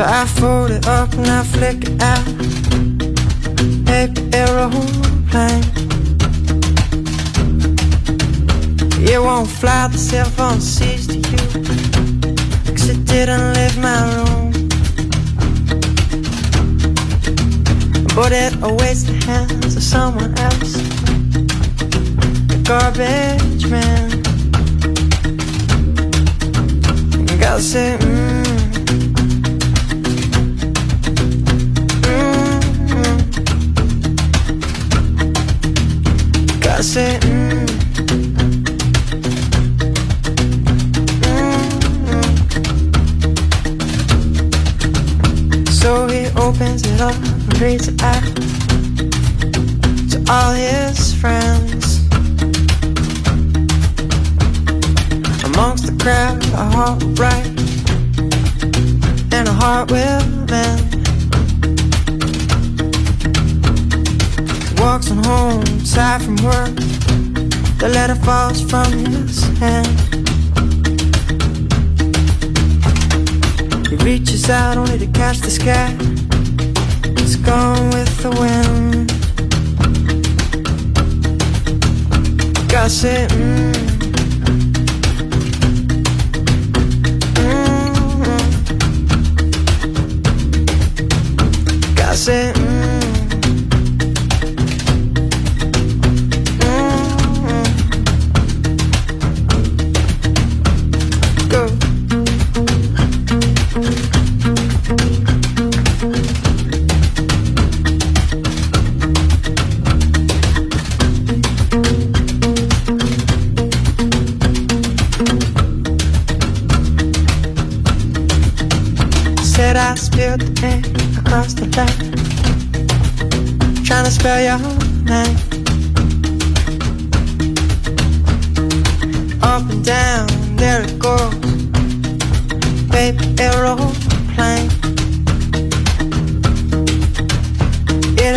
So I fold it up and I flick it out. Paper aeroplane. It won't fly, the cell phone sees to you. Cause it didn't leave my room. But it awaits the hands of someone else. The garbage man. Mmm. Mm-hmm. Gotta say, mmm. So he opens it up and reads it out to all his friends. Amongst the crowd, a heart will mend. On home, tired from work. The letter falls from his hand. He reaches out only to catch the sky. It's gone with the wind. Gotta say, mm.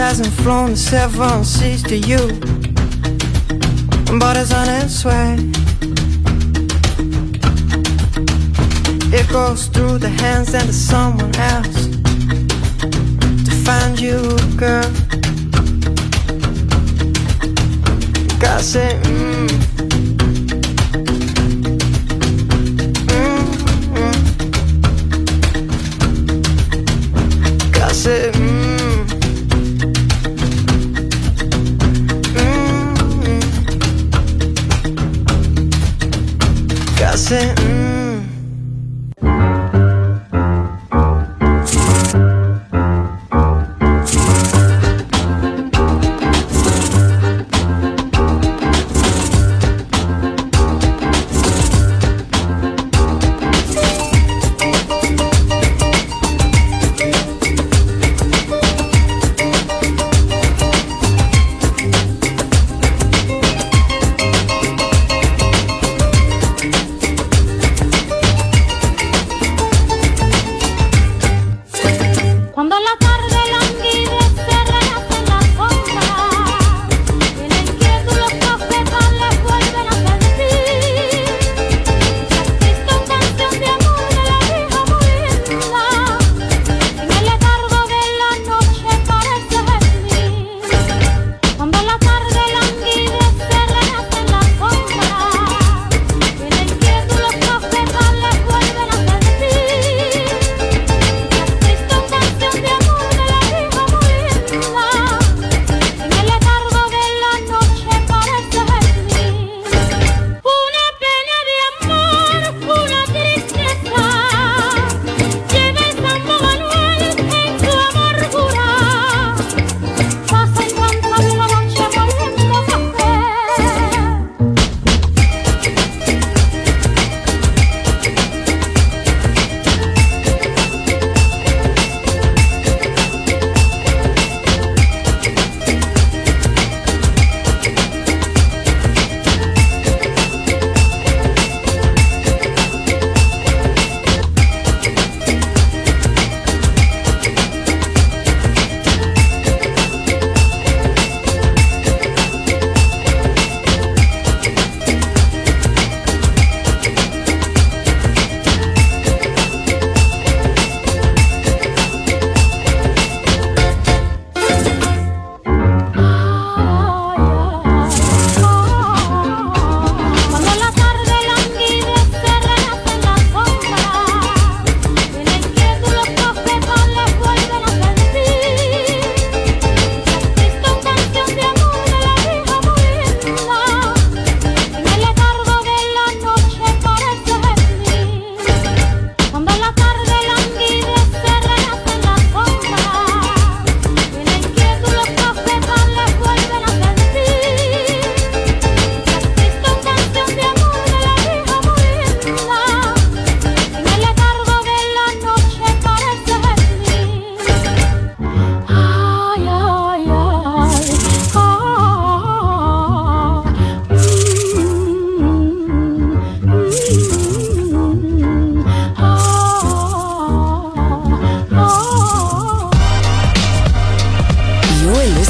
Hasn't flown the seven seas to you. But it's on its way. It goes through the hands and to someone else To find you, girl. Gotta say, mmm Gotta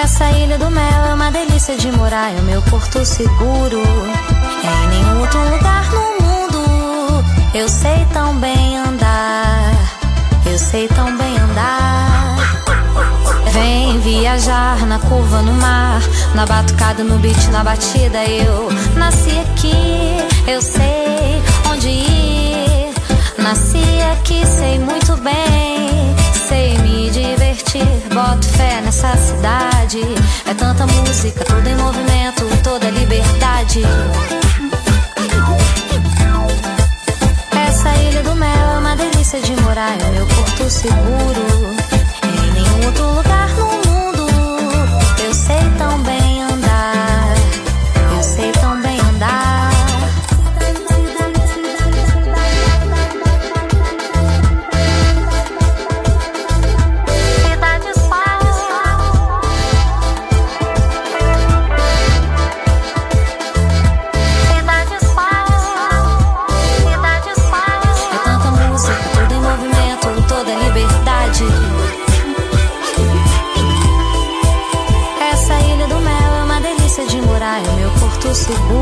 Essa ilha do mel é uma delícia de morar, é o meu porto seguro. É em nenhum outro lugar no mundo eu sei tão bem andar. Eu sei tão bem andar. Vem viajar na curva no mar, na batucada, no beat, na batida. Eu nasci aqui, eu sei onde ir. Nasci aqui, sei muito bem, sei me divertir boto fé nessa cidade. É tanta música, tudo em movimento, toda liberdade. Essa ilha do mel é uma delícia de morar, é meu porto seguro. Em nenhum outro lugar the world.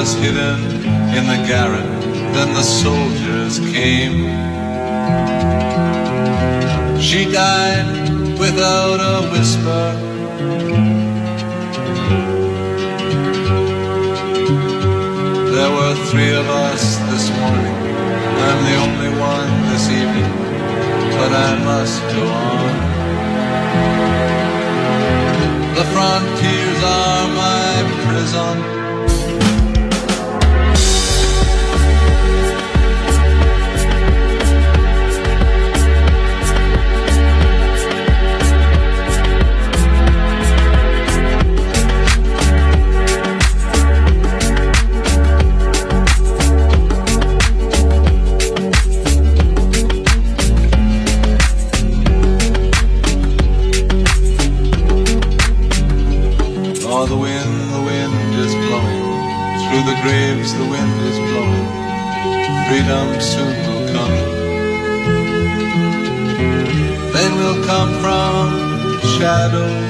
was hidden in the garret. Then the soldiers came. She died without a whisper. There were three of us this morning. I'm the only one this evening, but I must go on. The frontiers are my prison. come from shadows.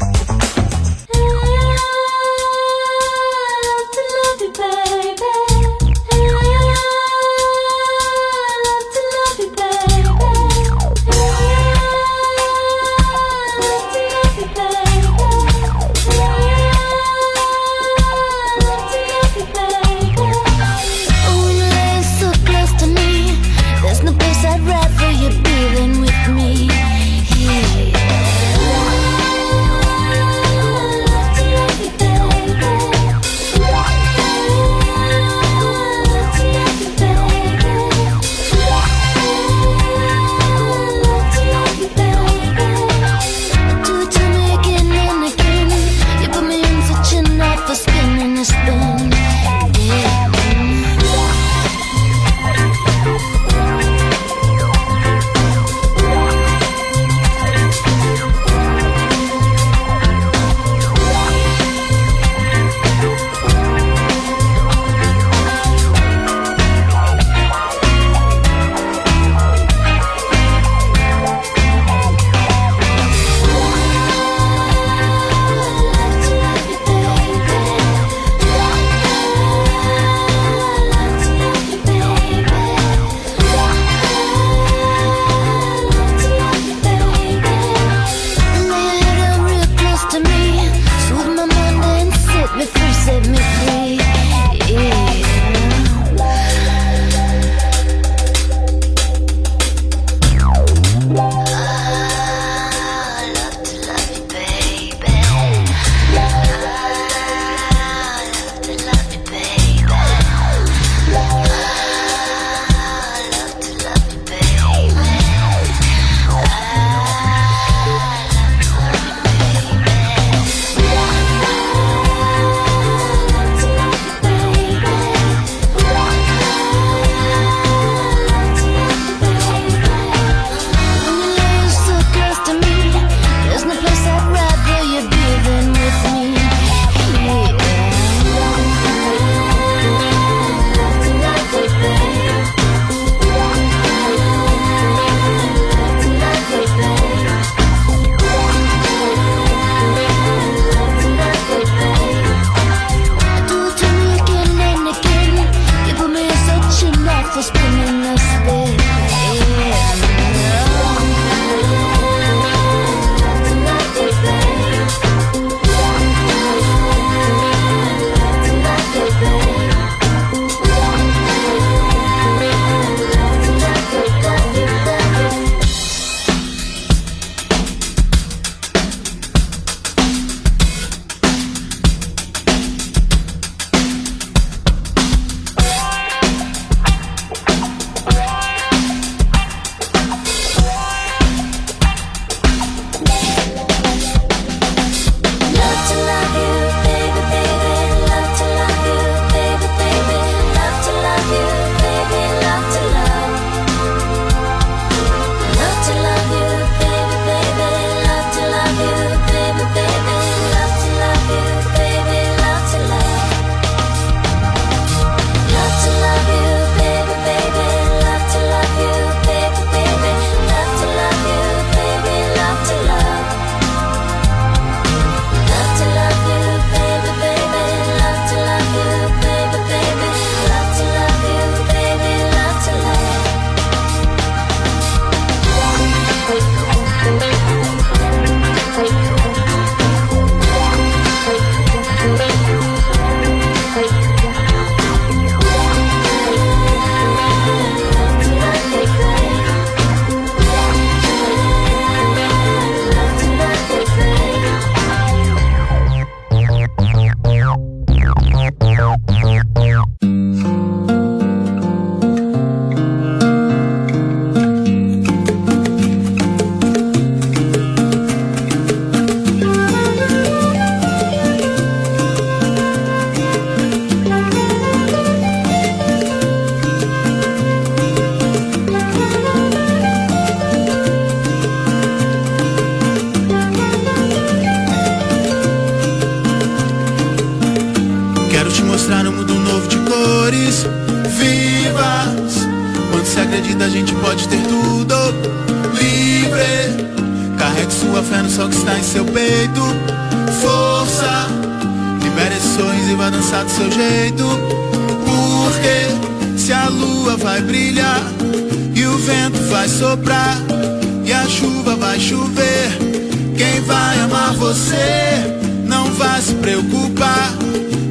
você, não vá se preocupar.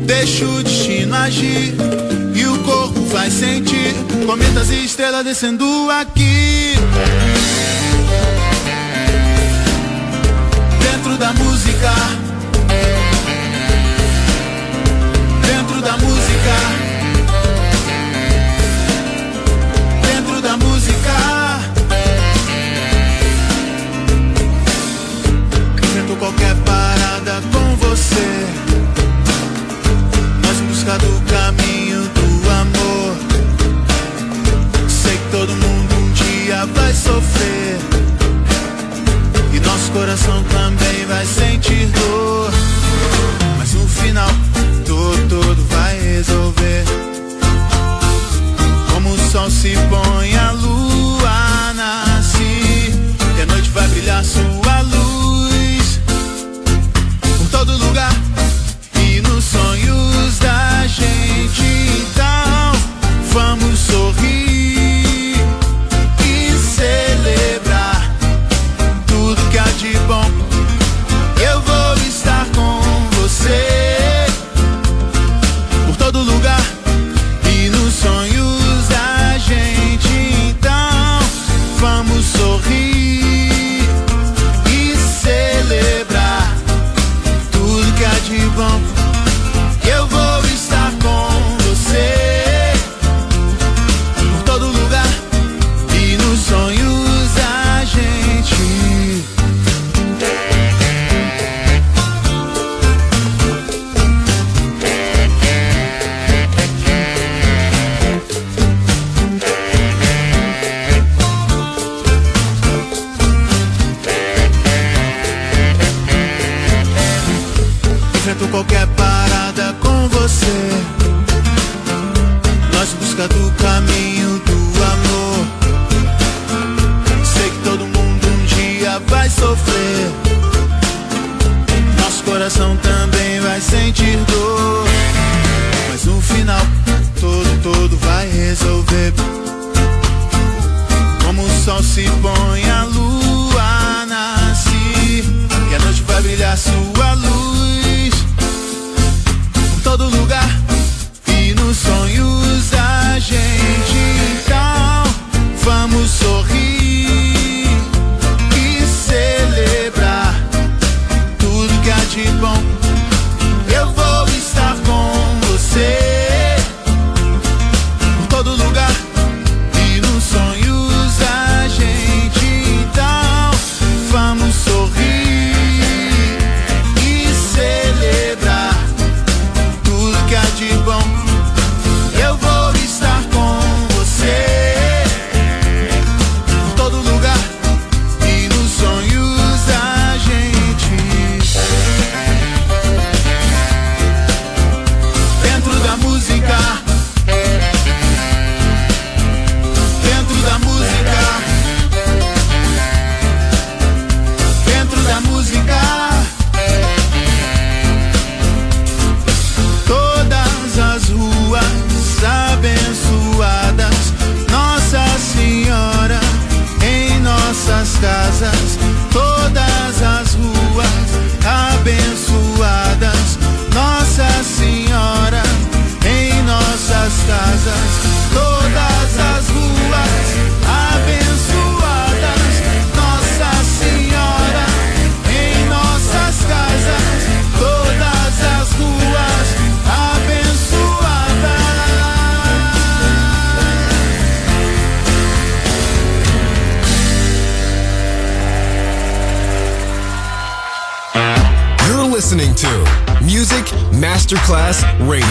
Deixa o destino agir e o corpo vai sentir. Cometas e estrelas descendo aqui. Dentro da música. você, mas em busca do caminho do amor. Sei que todo mundo um dia vai sofrer, e nosso coração também vai sentir dor. Mas no final, tudo, tudo vai resolver. Como o sol se põe a luz. Masterclass Radio.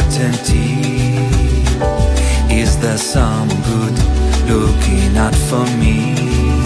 certainty Is there some good looking out for me?